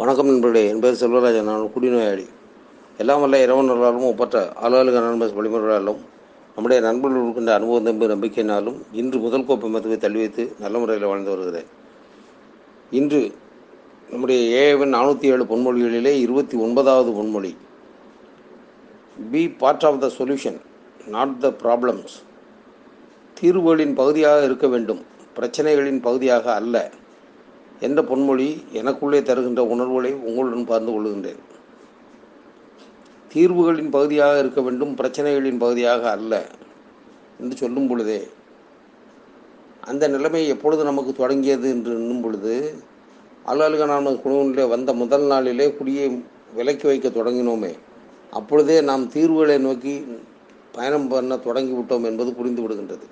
வணக்கம் நண்பர்களே என் பேர் செல்வராஜன் நான் குடிநோயாளி. எல்லாம் வல்ல இறைவனர்களாலும் ஒப்பற்ற அலுவலக நண்பர் வழிமுறைகளாலும் நம்முடைய நண்பர்கள் இருக்கின்ற அனுபவம் தம்பி நம்பிக்கையினாலும் இன்று முதல் கோப்பை மருத்துவை தள்ளி வைத்து நல்ல முறையில் வாழ்ந்து வருகிறேன். இன்று நம்முடைய ஏஎவன் நானூற்றி ஏழு பொன்மொழிகளிலே இருபத்தி ஒன்பதாவது பொன்மொழி. Be part of the solution not the problems தீர்வுகளின் பகுதியாக இருக்க வேண்டும் பிரச்சனைகளின் பகுதியாக அல்ல. என்ற பொன்மொழி எனக்குள்ளே தருகின்ற உணர்வுகளை உங்களுடன் பகிர்ந்து கொள்கின்றேன் தீர்வுகளின் பகுதியாக இருக்க வேண்டும் பிரச்சனைகளின் பகுதியாக அல்ல என்று சொல்லும் பொழுதே அந்த நிலைமை எப்பொழுது நமக்கு தொடங்கியது என்று எண்ணும் பொழுது அலுவலகனான குழுவிலே வந்த முதல் நாளிலே குடியை விலக்கி வைக்க தொடங்கினோமே அப்பொழுதே நாம் தீர்வுகளை நோக்கி பயணம் பண்ண தொடங்கிவிட்டோம் என்பது புரிந்து விடுகின்றது.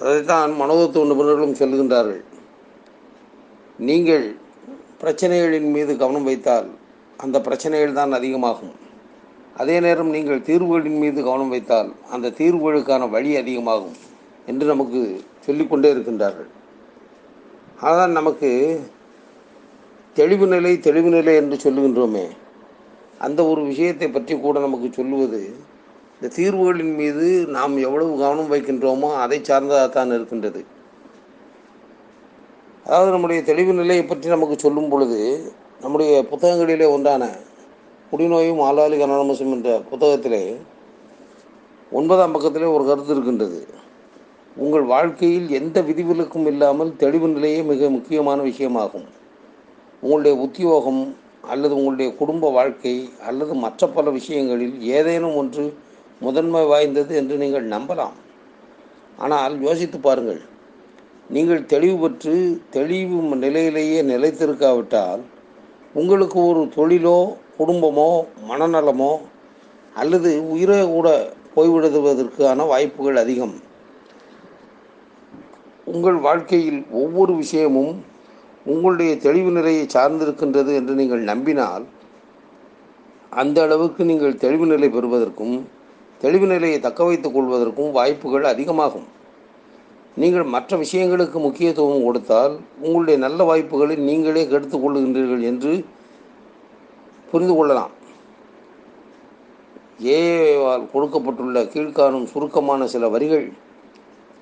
அதைத்தான் மனோதத்துவ நிபுணர்களும் செல்கின்றார்கள் நீங்கள் பிரச்சனைகளின் மீது கவனம் வைத்தால் அந்த பிரச்சனைகள் தான் அதிகமாகும். அதே நேரம் நீங்கள் தீர்வுகளின் மீது கவனம் வைத்தால் அந்த தீர்வுகளுக்கான வழி அதிகமாகும் என்று நமக்கு சொல்லிக்கொண்டே இருக்கின்றார்கள். அதான் நமக்கு தெளிவு நிலை தெளிவு நிலை என்று சொல்லுகின்றோமே அந்த ஒரு விஷயத்தை பற்றி கூட நமக்கு சொல்லுவது இந்த தீர்வுகளின் மீது நாம் எவ்வளவு கவனம் வைக்கின்றோமோ அதை சார்ந்ததாகத்தான் இருக்கின்றது. அதாவது நம்முடைய தெளிவு நிலையை பற்றி நமக்கு சொல்லும் பொழுது நம்முடைய புத்தகங்களிலே ஒன்றான குடிநோயும் ஆளாளி அனானமசம் என்ற புத்தகத்திலே ஒன்பதாம் பக்கத்திலே ஒரு கருத்து இருக்கின்றது. உங்கள் வாழ்க்கையில் எந்த விதிவிலக்கும் இல்லாமல் தெளிவு நிலையே மிக முக்கியமான விஷயமாகும். உங்களுடைய உத்தியோகம் அல்லது உங்களுடைய குடும்ப வாழ்க்கை அல்லது மற்ற பல விஷயங்களில் ஏதேனும் ஒன்று முதன்மை வாய்ந்தது என்று நீங்கள் நம்பலாம். ஆனால் யோசித்து பாருங்கள். நீங்கள் தெளிவு பெற்று தெளிவு நிலையிலேயே நிலைத்திருக்காவிட்டால் உங்களுக்கு ஒரு தொழிலோ குடும்பமோ மனநலமோ அல்லது உயிரை கூட போய்விடுவதற்கான வாய்ப்புகள் அதிகம். உங்கள் வாழ்க்கையில் ஒவ்வொரு விஷயமும் உங்களுடைய தெளிவு நிலையை சார்ந்திருக்கின்றது என்று நீங்கள் நம்பினால் அந்த அளவுக்கு நீங்கள் தெளிவு நிலை பெறுவதற்கும் தெளிவு நிலையை தக்க வைத்துக் கொள்வதற்கும் வாய்ப்புகள் அதிகமாகும். நீங்கள் மற்ற விஷயங்களுக்கு முக்கியத்துவம் கொடுத்தால் உங்களுடைய நல்ல வாய்ப்புகளை நீங்களே கெடுத்து கொள்ளுகின்றீர்கள் என்று புரிந்து கொள்ளலாம். ஏவால் கொடுக்கப்பட்டுள்ள கீழ்காணும் சுருக்கமான சில வரிகள்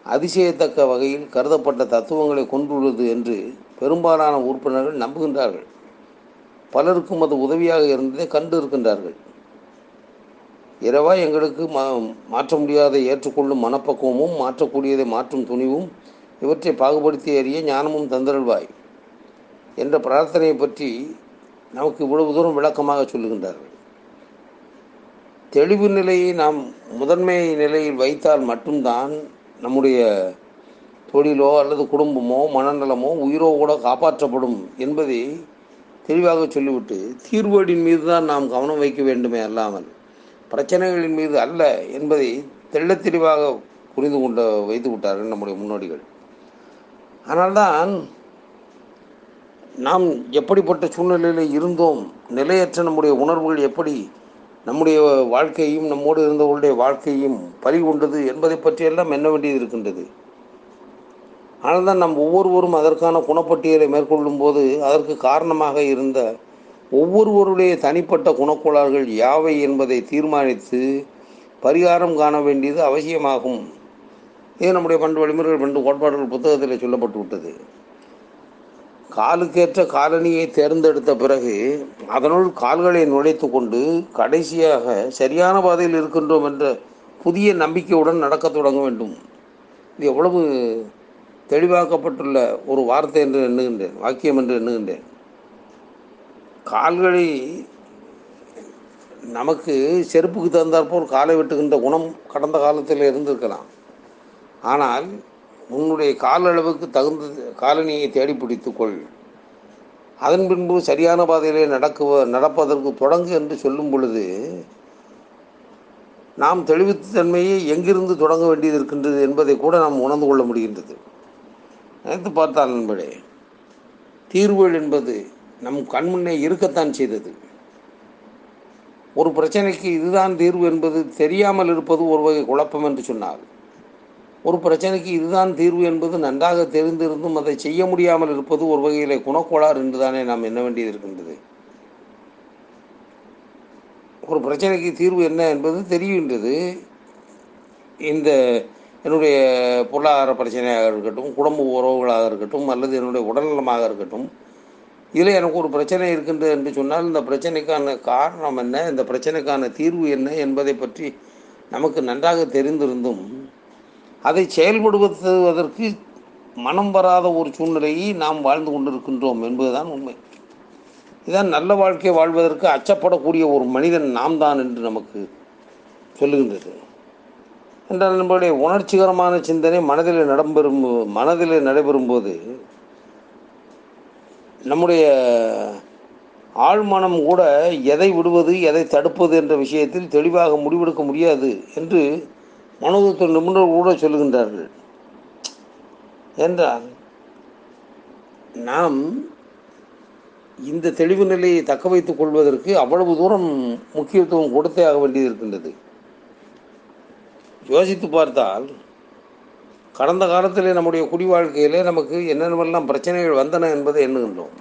அதிசயத்தக்க வகையில் கருதப்பட்ட தத்துவங்களை கொண்டுள்ளது என்று பெரும்பாலான உறுப்பினர்கள் நம்புகின்றார்கள். பலருக்கும் அது உதவியாக இருந்ததை கண்டு இருக்கின்றார்கள் இரவா எங்களுக்கு மா மாற்ற முடியாதை ஏற்றுக்கொள்ளும் மனப்பக்குவமும் மாற்றக்கூடியதை மாற்றும் துணிவும் இவற்றை பாகுபடுத்தி அறிய ஞானமும் தந்தருள்வாய் என்ற பிரார்த்தனையை பற்றி நமக்கு இவ்வளவு தூரம் விளக்கமாக சொல்லுகின்றார்கள். தெளிவு நிலையை நாம் முதன்மை நிலையில் வைத்தால் மட்டும்தான் நம்முடைய தொழிலோ அல்லது குடும்பமோ மனநலமோ உயிரோ கூட காப்பாற்றப்படும் என்பதை தெளிவாக சொல்லிவிட்டு தீர்வுகளின் மீது தான் நாம் கவனம் வைக்க வேண்டுமே அல்லாமல் பிரச்சனைகளின் மீது அல்ல என்பதை தெள்ள தெளிவாக புரிந்து கொண்டு வைத்து விட்டார்கள் நம்முடைய முன்னோடிகள். ஆனால்தான் நாம் எப்படிப்பட்ட சூழ்நிலையில் இருந்தோம் நிலையற்ற நம்முடைய உணர்வுகள் எப்படி நம்முடைய வாழ்க்கையும் நம்மோடு இருந்தவர்களுடைய வாழ்க்கையும் பறி கொண்டது என்பதை பற்றியெல்லாம் எண்ண வேண்டியது இருக்கின்றது. ஆனால் தான் நம் ஒவ்வொருவரும் அதற்கான குணப்பட்டியலை மேற்கொள்ளும் போது அதற்கு காரணமாக இருந்த ஒவ்வொருவருடைய தனிப்பட்ட குணக்கோளாறுகள் யாவை என்பதை தீர்மானித்து பரிகாரம் காண வேண்டியது அவசியமாகும். இது நம்முடைய பண்டு வழிமுறைகள் பண்டு கோட்பாடுகள் புத்தகத்தில் சொல்லப்பட்டு விட்டது. காலுக்கேற்ற காலனியை தேர்ந்தெடுத்த பிறகு அதனுள் கால்களை நுழைத்து கொண்டு கடைசியாக சரியான பாதையில் இருக்கின்றோம் என்ற புதிய நம்பிக்கையுடன் நடக்க தொடங்க வேண்டும். இது எவ்வளவு தெளிவாக்கப்பட்டுள்ள ஒரு வார்த்தை என்று எண்ணுகின்றேன் வாக்கியம் என்று எண்ணுகின்றேன். கால்களை நமக்கு செருப்புக்கு தகுந்தாற்போல் காலை வெட்டுகின்ற குணம் கடந்த காலத்தில் இருந்திருக்கலாம். ஆனால் உன்னுடைய காலளவுக்கு தகுந்த காலனியை தேடி பிடித்துக்கொள் அதன் பின்பு சரியான பாதையிலே நடக்குவ நடப்பதற்கு தொடங்கு என்று சொல்லும் பொழுது நாம் தெளிவுத்தன்மையை எங்கிருந்து தொடங்க வேண்டியது இருக்கின்றது என்பதை கூட நாம் உணர்ந்து கொள்ள முடிகின்றது. நினைத்து பார்த்தால் நண்பரே தீர்வுகள் என்பது நம் கண்முன்னே இருக்கத்தான் செய்தது. ஒரு பிரச்சனைக்கு இதுதான் தீர்வு என்பது தெரியாமல் இருப்பது ஒரு வகை குழப்பம் என்று சொன்னார். ஒரு பிரச்சனைக்கு இதுதான் தீர்வு என்பது நன்றாக தெரிந்திருந்தும் அதை செய்ய முடியாமல் இருப்பது ஒரு வகையிலே குணக்கோளாறு என்றுதானே நாம் எண்ண வேண்டியது இருக்கின்றது. ஒரு பிரச்சனைக்கு தீர்வு என்ன என்பது தெரிகின்றது. இந்த என்னுடைய பொருளாதார பிரச்சனையாக இருக்கட்டும் குடும்ப உறவுகளாக இருக்கட்டும் அல்லது என்னுடைய உடல்நலமாக இருக்கட்டும் இதில் எனக்கு ஒரு பிரச்சனை இருக்கின்றது என்று சொன்னால் இந்த பிரச்சனைக்கான காரணம் என்ன? இந்த பிரச்சனைக்கான தீர்வு என்ன என்பதை பற்றி நமக்கு நன்றாக தெரிந்திருந்தும் அதை செயல்படுத்துவதற்கு மனம் வராத ஒரு சூழ்நிலையை நாம் வாழ்ந்து கொண்டிருக்கின்றோம் என்பதுதான் உண்மை. இதான் நல்ல வாழ்க்கை வாழ்வதற்கு அச்சப்படக்கூடிய ஒரு மனிதன் நாம் தான் என்று நமக்கு சொல்லுகின்றது. என்றால் நம்மளுடைய உணர்ச்சிகரமான சிந்தனை மனதில் நடைபெறும் மனதில் நடைபெறும்போது நம்முடைய ஆழ்மனம் கூட எதை விடுவது எதை தடுப்பது என்ற விஷயத்தில் தெளிவாக முடிவெடுக்க முடியாது என்று மனோதத்துவ நிபுணர் கூட சொல்லுகின்றார்கள். என்றால் நாம் இந்த தெளிவு நிலையை தக்க வைத்துக் கொள்வதற்கு அவ்வளவு தூரம் முக்கியத்துவம் கொடுத்தே ஆக வேண்டியது இருக்கின்றது. யோசித்து பார்த்தால் கடந்த காலத்தில் நம்முடைய குடி வாழ்க்கையிலே நமக்கு என்னென்னவெல்லாம் பிரச்சனைகள் வந்தன என்பதை எண்ணுகின்றோம்.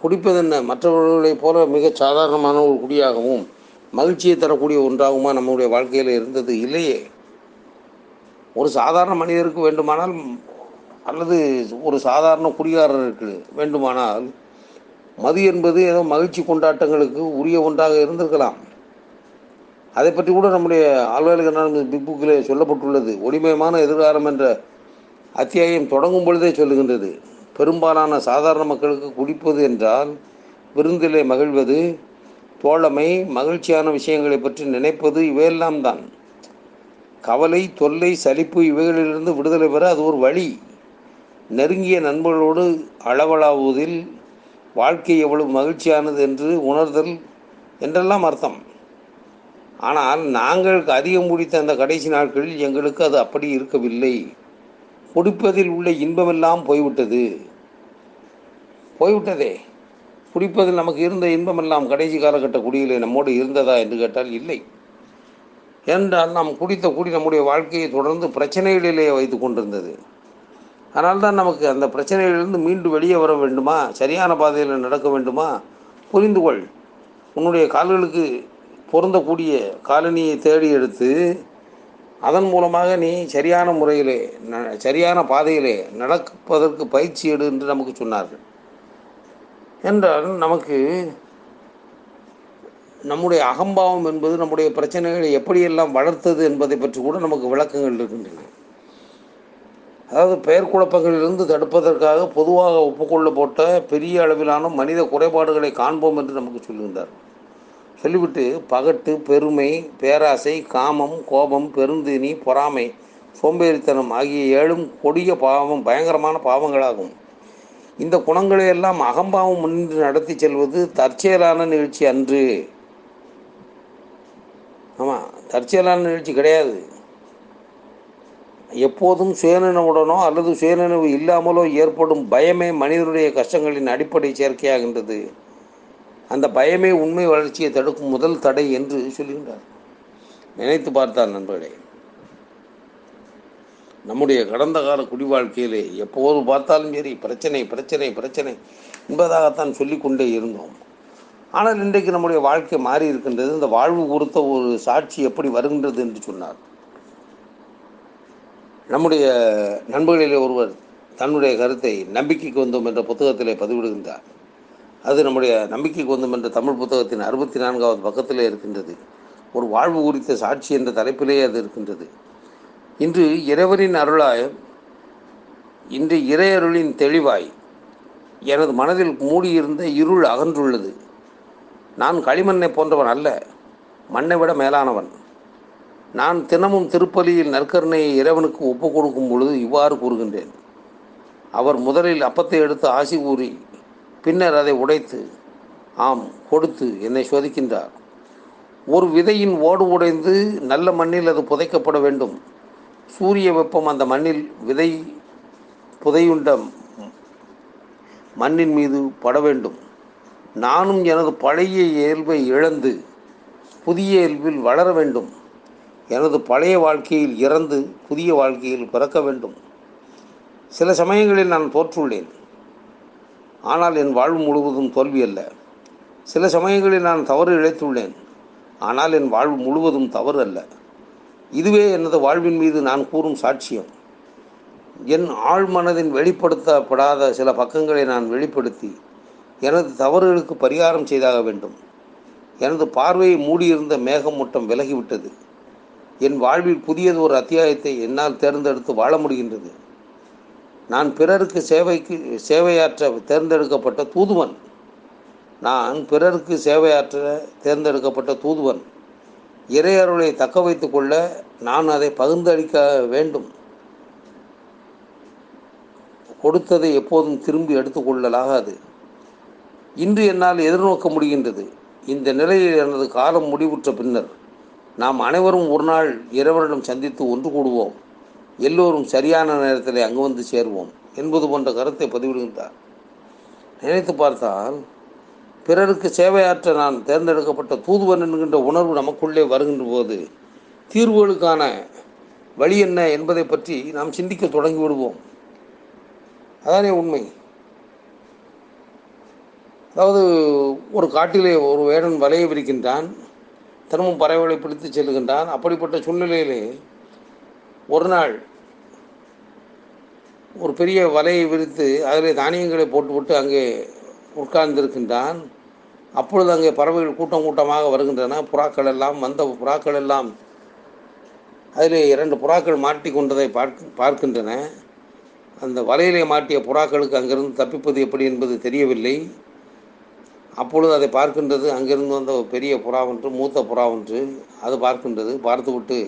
குடிப்பது என்ன? மற்றவர்களைப் போல மிக சாதாரணமான ஒரு குடியாகவும் மகிழ்ச்சியை தரக்கூடிய ஒன்றாகுமா நம்முடைய வாழ்க்கையில் இருந்தது இல்லையே. ஒரு சாதாரண மனிதருக்கு வேண்டுமானால் அல்லது ஒரு சாதாரண குடிகாரருக்கு வேண்டுமானால் மது என்பது ஏதோ மகிழ்ச்சி கொண்டாட்டங்களுக்கு உரிய ஒன்றாக இருந்திருக்கலாம். அதை பற்றி கூட நம்முடைய ஆழ்வாளிகளான பிக் புக்கில் சொல்லப்பட்டுள்ளது. ஒளிமயமான எதிர்காலம் என்ற அத்தியாயம் தொடங்கும் பொழுதே சொல்லுகின்றது. பெரும்பாலான சாதாரண மக்களுக்கு குடிப்பது என்றால் விருந்திலே மகிழ்வது தோழமை மகிழ்ச்சியான விஷயங்களை பற்றி நினைப்பது இவையெல்லாம் தான். கவலை தொல்லை சலிப்பு இவைகளிலிருந்து விடுதலை பெற அது ஒரு வழி. நெருங்கிய நண்பர்களோடு அளவலாவுவதில் வாழ்க்கை எவ்வளவு மகிழ்ச்சியானது என்று உணர்தல் என்றெல்லாம் அர்த்தம். ஆனால் நாங்கள் அதிகம் முடித்த அந்த கடைசி நாட்களில் எங்களுக்கு அது அப்படி இருக்கவில்லை. குடிப்பதில் உள்ள இன்பமெல்லாம் போய்விட்டது. போய்விட்டதே. குடிப்பதில் நமக்கு இருந்த இன்பமெல்லாம் கடைசி காலகட்ட குடியிலே நம்மோடு இருந்ததா என்று கேட்டால் இல்லை. என்றால் நாம் குடித்த குடி நம்முடைய வாழ்க்கையை தொடர்ந்து பிரச்சனைகளிலே வைத்து கொண்டிருந்தது. அதனால்தான் நமக்கு அந்த பிரச்சனைகளிலிருந்து மீண்டு வெளியே வர வேண்டுமா? சரியான பாதையில் நடக்க வேண்டுமா? புரிந்து கொள். உன்னுடைய கால்களுக்கு பொருந்தக்கூடிய காலனியை தேடி எடுத்து அதன் மூலமாக நீ சரியான முறையிலே ந- சரியான பாதையிலே நடப்பதற்கு பயிற்சி எடு என்று நமக்கு சொன்னார்கள். என்றால் நமக்கு நம்முடைய அகம்பாவம் என்பது நம்முடைய பிரச்சனைகளை எப்படியெல்லாம் வளர்த்தது என்பதை பற்றி கூட நமக்கு விளக்கங்கள் இருக்கின்றன. அதாவது பெயர் குழப்பங்களிலிருந்து தடுப்பதற்காக பொதுவாக ஒப்புக்கொள்ளப்பட்ட பெரிய அளவிலான மனித குறைபாடுகளை காண்போம் என்று நமக்கு சொல்லுகின்றார் சொல்லிவிட்டு பகட்டு பெருமை பேராசை காமம் கோபம் பெருந்தினி பொறாமை சோம்பேறித்தனம் ஆகிய ஏழும் கொடிய பாவம் பயங்கரமான பாவங்களாகும். இந்த குணங்களை எல்லாம் அகம்பாவம் முன்னின்று நடத்தி செல்வது தற்செயலான நிகழ்ச்சி அன்று. ஆமாம் தற்செயலான நிகழ்ச்சி கிடையாது. எப்போதும் சுயநினைவுடனோ அல்லது சுயநினைவு இல்லாமலோ ஏற்படும் பயமே மனிதனுடைய கஷ்டங்களின் அடிப்படை சேர்க்கையாகின்றது. அந்த பயமே உண்மை வளர்ச்சியை தடுக்கும் முதல் தடை என்று சொல்லுகின்றார் நினைத்து பார்த்தால் நண்பர்களே நம்முடைய கடந்த கால குடி வாழ்க்கையிலே எப்போது பார்த்தாலும் சரி பிரச்சனை பிரச்சனை பிரச்சனை என்பதாகத்தான் சொல்லிக்கொண்டே இருந்தோம். ஆனால் இன்றைக்கு நம்முடைய வாழ்க்கை மாறி இருக்கின்றது. இந்த வாழ்வு கொடுத்த ஒரு சாட்சி எப்படி வருகின்றது என்று சொன்னார். நம்முடைய நண்பர்களிலே ஒருவர் தன்னுடைய கருத்தை நம்பிக்கைக்கு வந்தோம் என்ற புத்தகத்திலே பதிவிடுகின்றார். அது நம்முடைய நம்பிக்கைக்கு கொந்தம் என்ற தமிழ் புத்தகத்தின் அறுபத்தி நான்காவது பக்கத்தில் இருக்கின்றது. ஒரு வாழ்வு குறித்த சாட்சி என்ற தலைப்பிலே அது இருக்கின்றது. இன்று இறைவனின் அருளாய் இன்று இறையருளின் தெளிவாய் எனது மனதில் மூடியிருந்த இருள் அகன்றுள்ளது. நான் களிமண்ணை போன்றவன் அல்ல மண்ணை விட மேலானவன். நான் தினமும் திருப்பலியில் நற்கருணையை இறைவனுக்கு ஒப்புக் கொடுக்கும் பொழுது இவ்வாறு கூறுகின்றேன். அவர் முதலில் அப்பத்தை எடுத்து ஆசி கூறி பின்னர் அதை உடைத்து ஆம் கொடுத்து என்னை சோதிக்கின்றார். ஒரு விதையின் ஓடு உடைந்து நல்ல மண்ணில் அது புதைக்கப்பட வேண்டும். சூரிய வெப்பம் அந்த மண்ணில் விதை புதையுண்ட மண்ணின் மீது பட வேண்டும். நானும் எனது பழைய இயல்பை இழந்து புதிய இயல்பில் வளர வேண்டும். எனது பழைய வாழ்க்கையில் இறந்து புதிய வாழ்க்கையில் பிறக்க வேண்டும். சில சமயங்களில் நான் தோற்றுள்ளேன். ஆனால் என் வாழ்வு முழுவதும் தோல்வி அல்ல. சில சமயங்களில் நான் தவறு இழைத்துள்ளேன். ஆனால் என் வாழ்வு முழுவதும் தவறு அல்ல. இதுவே எனது வாழ்வின் மீது நான் கூறும் சாட்சியம். என் ஆழ்மனதின் வெளிப்படுத்தப்படாத சில பக்கங்களை நான் வெளிப்படுத்தி எனது தவறுகளுக்கு பரிகாரம் செய்தாக வேண்டும். எனது பார்வையை மூடியிருந்த மேகமூட்டம் விலகிவிட்டது. என் வாழ்வில் புதியது ஒரு அத்தியாயத்தை என்னால் தேர்ந்தெடுத்து வாழ முடிகின்றது. நான் பிறருக்கு சேவைக்கு சேவையாற்ற தேர்ந்தெடுக்கப்பட்ட தூதுவன். நான் பிறருக்கு சேவையாற்ற தேர்ந்தெடுக்கப்பட்ட தூதுவன். இறையருளை தக்க வைத்து கொள்ள நான் அதை பகிர்ந்தளிக்க வேண்டும். கொடுத்ததை எப்போதும் திரும்பி எடுத்துக்கொள்ளலாகாது இன்று என்னால் எதிர்நோக்க முடிகின்றது. இந்த நிலையில் எனது காலம் முடிவுற்ற பின்னர் நாம் அனைவரும் ஒரு நாள் இறைவனிடம் சந்தித்து ஒன்று கூடுவோம். எல்லோரும் சரியான நேரத்தில் அங்கு வந்து சேருவோம் என்பது போன்ற கருத்தை பதிவிடுகின்றார். நினைத்து பார்த்தால் பிறருக்கு சேவையாற்ற நான் தேர்ந்தெடுக்கப்பட்ட தூதுவன் என்கின்ற உணர்வு நமக்குள்ளே வருகின்ற போது தீர்வுகளுக்கான வழி என்ன என்பதை பற்றி நாம் சிந்திக்க தொடங்கி விடுவோம். அதானே உண்மை? அதாவது ஒரு காட்டிலே ஒரு வேடன் வலையை விரிக்கின்றான் தினமும் பறவைகளை பிடித்து செல்கின்றான் அப்படிப்பட்ட சூழ்நிலையிலே ஒரு நாள் ஒரு பெரிய வலையை விரித்து அதில் தானியங்களை போட்டுவிட்டு அங்கே உட்கார்ந்திருக்கின்றான். அப்பொழுது அங்கே பறவைகள் கூட்டம் கூட்டமாக வருகின்றன. புறாக்கள் எல்லாம் வந்த புறாக்கள் எல்லாம் அதில் இரண்டு புறாக்கள் மாட்டி கொண்டதை பார்க்க பார்க்கின்றன. அந்த வலையிலே மாட்டிய புறாக்களுக்கு அங்கிருந்து தப்பிப்பது எப்படி என்பது தெரியவில்லை. அப்பொழுது அதை பார்க்கின்றது அங்கிருந்து வந்த ஒரு பெரிய புறா ஒன்று மூத்த புறா ஒன்று அது பார்க்கின்றது. பார்த்துவிட்டு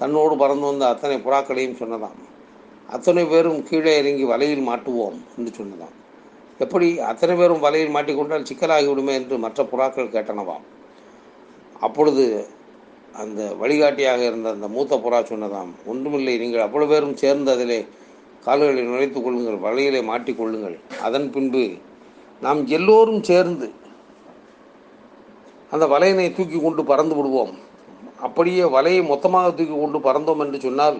தன்னோடு பறந்து வந்த அத்தனை புறாக்களையும் சொன்னதாம். அத்தனை பேரும் கீழே இறங்கி வலையில் மாட்டுவோம் என்று சொன்னதாம். எப்படி அத்தனை பேரும் வலையில் மாட்டிக்கொண்டால் சிக்கலாகிவிடுமே என்று மற்ற புறாக்கள் கேட்டனவாம். அப்பொழுது அந்த வழிகாட்டியாக இருந்த அந்த மூத்த புறா சொன்னதாம் ஒன்றுமில்லை நீங்கள் அவ்வளவு பேரும் சேர்ந்து அதிலே கால்களை நுழைத்துக் கொள்ளுங்கள் வலையிலே மாட்டிக்கொள்ளுங்கள் அதன் பின்பு நாம் எல்லோரும் சேர்ந்து அந்த வலையினை தூக்கி கொண்டு பறந்து விடுவோம். அப்படியே வலையை மொத்தமாக தூக்கி கொண்டு பறந்தோம் என்று சொன்னால்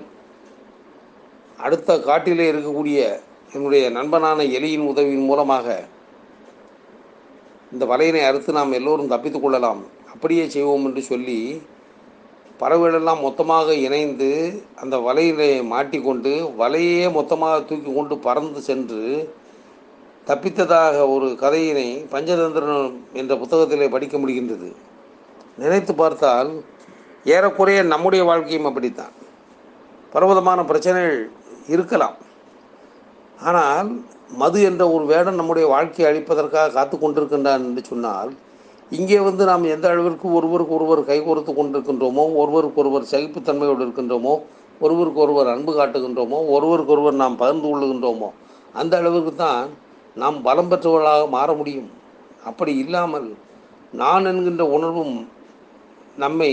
அடுத்த காட்டிலே இருக்கக்கூடிய என்னுடைய நண்பனான எலியின் உதவியின் மூலமாக இந்த வலையினை அறுத்து நாம் எல்லோரும் தப்பித்துக் கொள்ளலாம். அப்படியே செய்வோம் என்று சொல்லி பறவைகளெல்லாம் மொத்தமாக இணைந்து அந்த வலையிலே மாட்டிக்கொண்டு வலையே மொத்தமாக தூக்கி கொண்டு பறந்து சென்று தப்பித்ததாக ஒரு கதையினை பஞ்சதந்திரன் என்ற புத்தகத்திலே படிக்க முடிகின்றது. நினைத்து பார்த்தால் ஏறக்குறைய நம்முடைய வாழ்க்கையும் அப்படித்தான். பர்வதமான பிரச்சனைகள் இருக்கலாம். ஆனால் மது என்ற ஒரு வேடம் நம்முடைய வாழ்க்கையை அழிப்பதற்காக காத்து கொண்டிருக்கின்றான் என்று சொன்னால் இங்கே வந்து நாம் எந்த அளவிற்கு ஒருவருக்கு ஒருவர் கைகோர்த்து கொண்டிருக்கின்றோமோ ஒருவருக்கு ஒருவர் சகிப்புத்தன்மையோடு இருக்கின்றோமோ ஒருவருக்கு ஒருவர் அன்பு காட்டுகின்றோமோ ஒருவருக்கு ஒருவர் நாம் பகிர்ந்து கொள்ளுகின்றோமோ அந்த அளவிற்கு தான் நாம் பலம் பெற்றவர்களாக மாற முடியும். அப்படி இல்லாமல் நான் என்கின்ற உணர்வும் நம்மை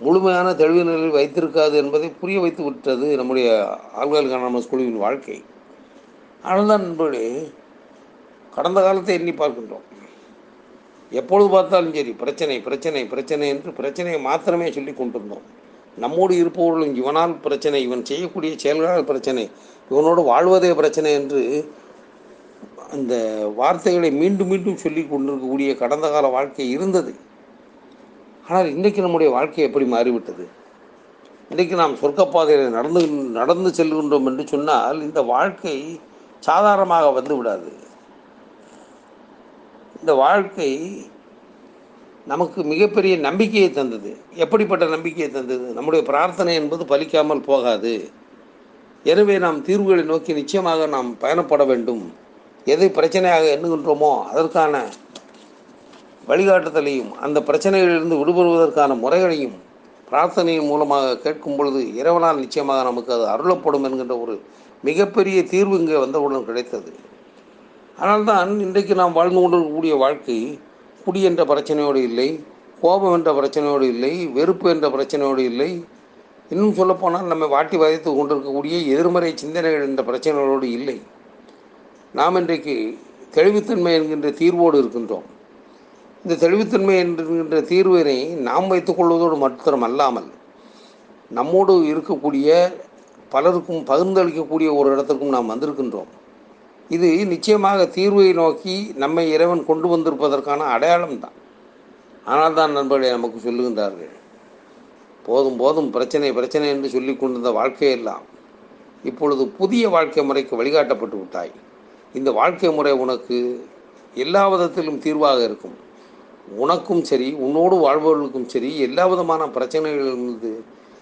முழுமையான தெளிவு நிலையில் வைத்திருக்காது என்பதை புரிய வைத்து விட்டது நம்முடைய ஆல்கால் காணாமல் குழுவின் வாழ்க்கை. அதனால்தான் நண்பர்களே கடந்த காலத்தை எண்ணி பார்க்கின்றோம். எப்பொழுது பார்த்தாலும் சரி பிரச்சனை பிரச்சனை பிரச்சனை என்று பிரச்சனையை மாத்திரமே சொல்லி கொண்டிருந்தோம். நம்மோடு இருப்பவர்களும் இவனால் பிரச்சனை இவன் செய்யக்கூடிய செயல்களால் பிரச்சனை இவனோடு வாழ்வதே பிரச்சனை என்று அந்த வார்த்தைகளை மீண்டும் மீண்டும் சொல்லி கொண்டிருக்கக்கூடிய கடந்த கால வாழ்க்கை இருந்தது. ஆனால் இன்றைக்கு நம்முடைய வாழ்க்கை எப்படி மாறிவிட்டது? இன்றைக்கு நாம் சொர்க்கப்பாதையில் நடந்து நடந்து செல்கின்றோம் என்று சொன்னால் இந்த வாழ்க்கை சாதாரணமாக வந்து விடாது. இந்த வாழ்க்கை நமக்கு மிகப்பெரிய நம்பிக்கையை தந்தது. எப்படிப்பட்ட நம்பிக்கையை தந்தது? நம்முடைய பிரார்த்தனை என்பது பலிக்காமல் போகாது. எனவே நாம் தீர்வுகளை நோக்கி நிச்சயமாக நாம் பயணப்பட வேண்டும். எதை பிரச்சனையாக எண்ணுகின்றோமோ அதற்கான வழிகாட்டுதலையும் அந்த பிரச்சனைகளிலிருந்து விடுபடுவதற்கான முறைகளையும் பிரார்த்தனையின் மூலமாக கேட்கும் பொழுது இறைவனால் நிச்சயமாக நமக்கு அது அருளப்படும் என்கின்ற ஒரு மிகப்பெரிய தீர்வு இங்கே வந்தவுடன் கிடைத்தது. ஆனால்தான் இன்றைக்கு நாம் வாழ்ந்து கொண்டிருக்கக்கூடிய வாழ்க்கை குடி என்ற பிரச்சனையோடு இல்லை கோபம் என்ற பிரச்சனையோடு இல்லை வெறுப்பு என்ற பிரச்சனையோடு இல்லை. இன்னும் சொல்லப்போனால் நம்மை வாட்டி வதைத்து கொண்டிருக்கக்கூடிய எதிர்மறை சிந்தனைகள் என்ற பிரச்சனைகளோடு இல்லை. நாம் இன்றைக்கு தெளிவுத்தன்மை என்கின்ற தீர்வோடு இருக்கின்றோம். இந்த தெளிவுத்தன்மை என்கின்ற தீர்வினை நாம் வைத்துக் கொள்வதோடு மாத்திரம் அல்லாமல் நம்மோடு இருக்கக்கூடிய பலருக்கும் பகிர்ந்தளிக்கக்கூடிய ஒரு இடத்திற்கும் நாம் வந்திருக்கின்றோம். இது நிச்சயமாக தீர்வை நோக்கி நம்மை இறைவன் கொண்டு வந்திருப்பதற்கான அடையாளம் தான் ஆனால் தான் நண்பர்களே நமக்கு சொல்லுகின்றார்கள் போதும் போதும் பிரச்சனை பிரச்சனை என்று சொல்லி கொண்டிருந்த வாழ்க்கையெல்லாம் இப்பொழுது புதிய வாழ்க்கை முறைக்கு வழிகாட்டப்பட்டு விட்டாய். இந்த வாழ்க்கை முறை உனக்கு எல்லா விதத்திலும் தீர்வாக இருக்கும். உனக்கும் சரி உன்னோடு வாழ்பவர்களுக்கும் சரி எல்லா விதமான பிரச்சனைகளிலிருந்து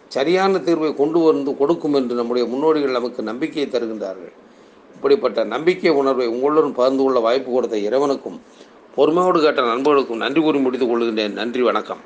சரியான தீர்வை கொண்டு வந்து கொடுக்கும் என்று நம்முடைய முன்னோடிகள் நமக்கு நம்பிக்கையை தருகின்றார்கள். இப்படிப்பட்ட நம்பிக்கை உணர்வை உங்களுடன் பகிர்ந்து கொள்ள வாய்ப்பு கொடுத்த இறைவனுக்கும் பொறுமையோடு கேட்ட நண்பர்களுக்கும் நன்றி கூறி முடித்துக் கொள்கின்றேன். நன்றி வணக்கம்.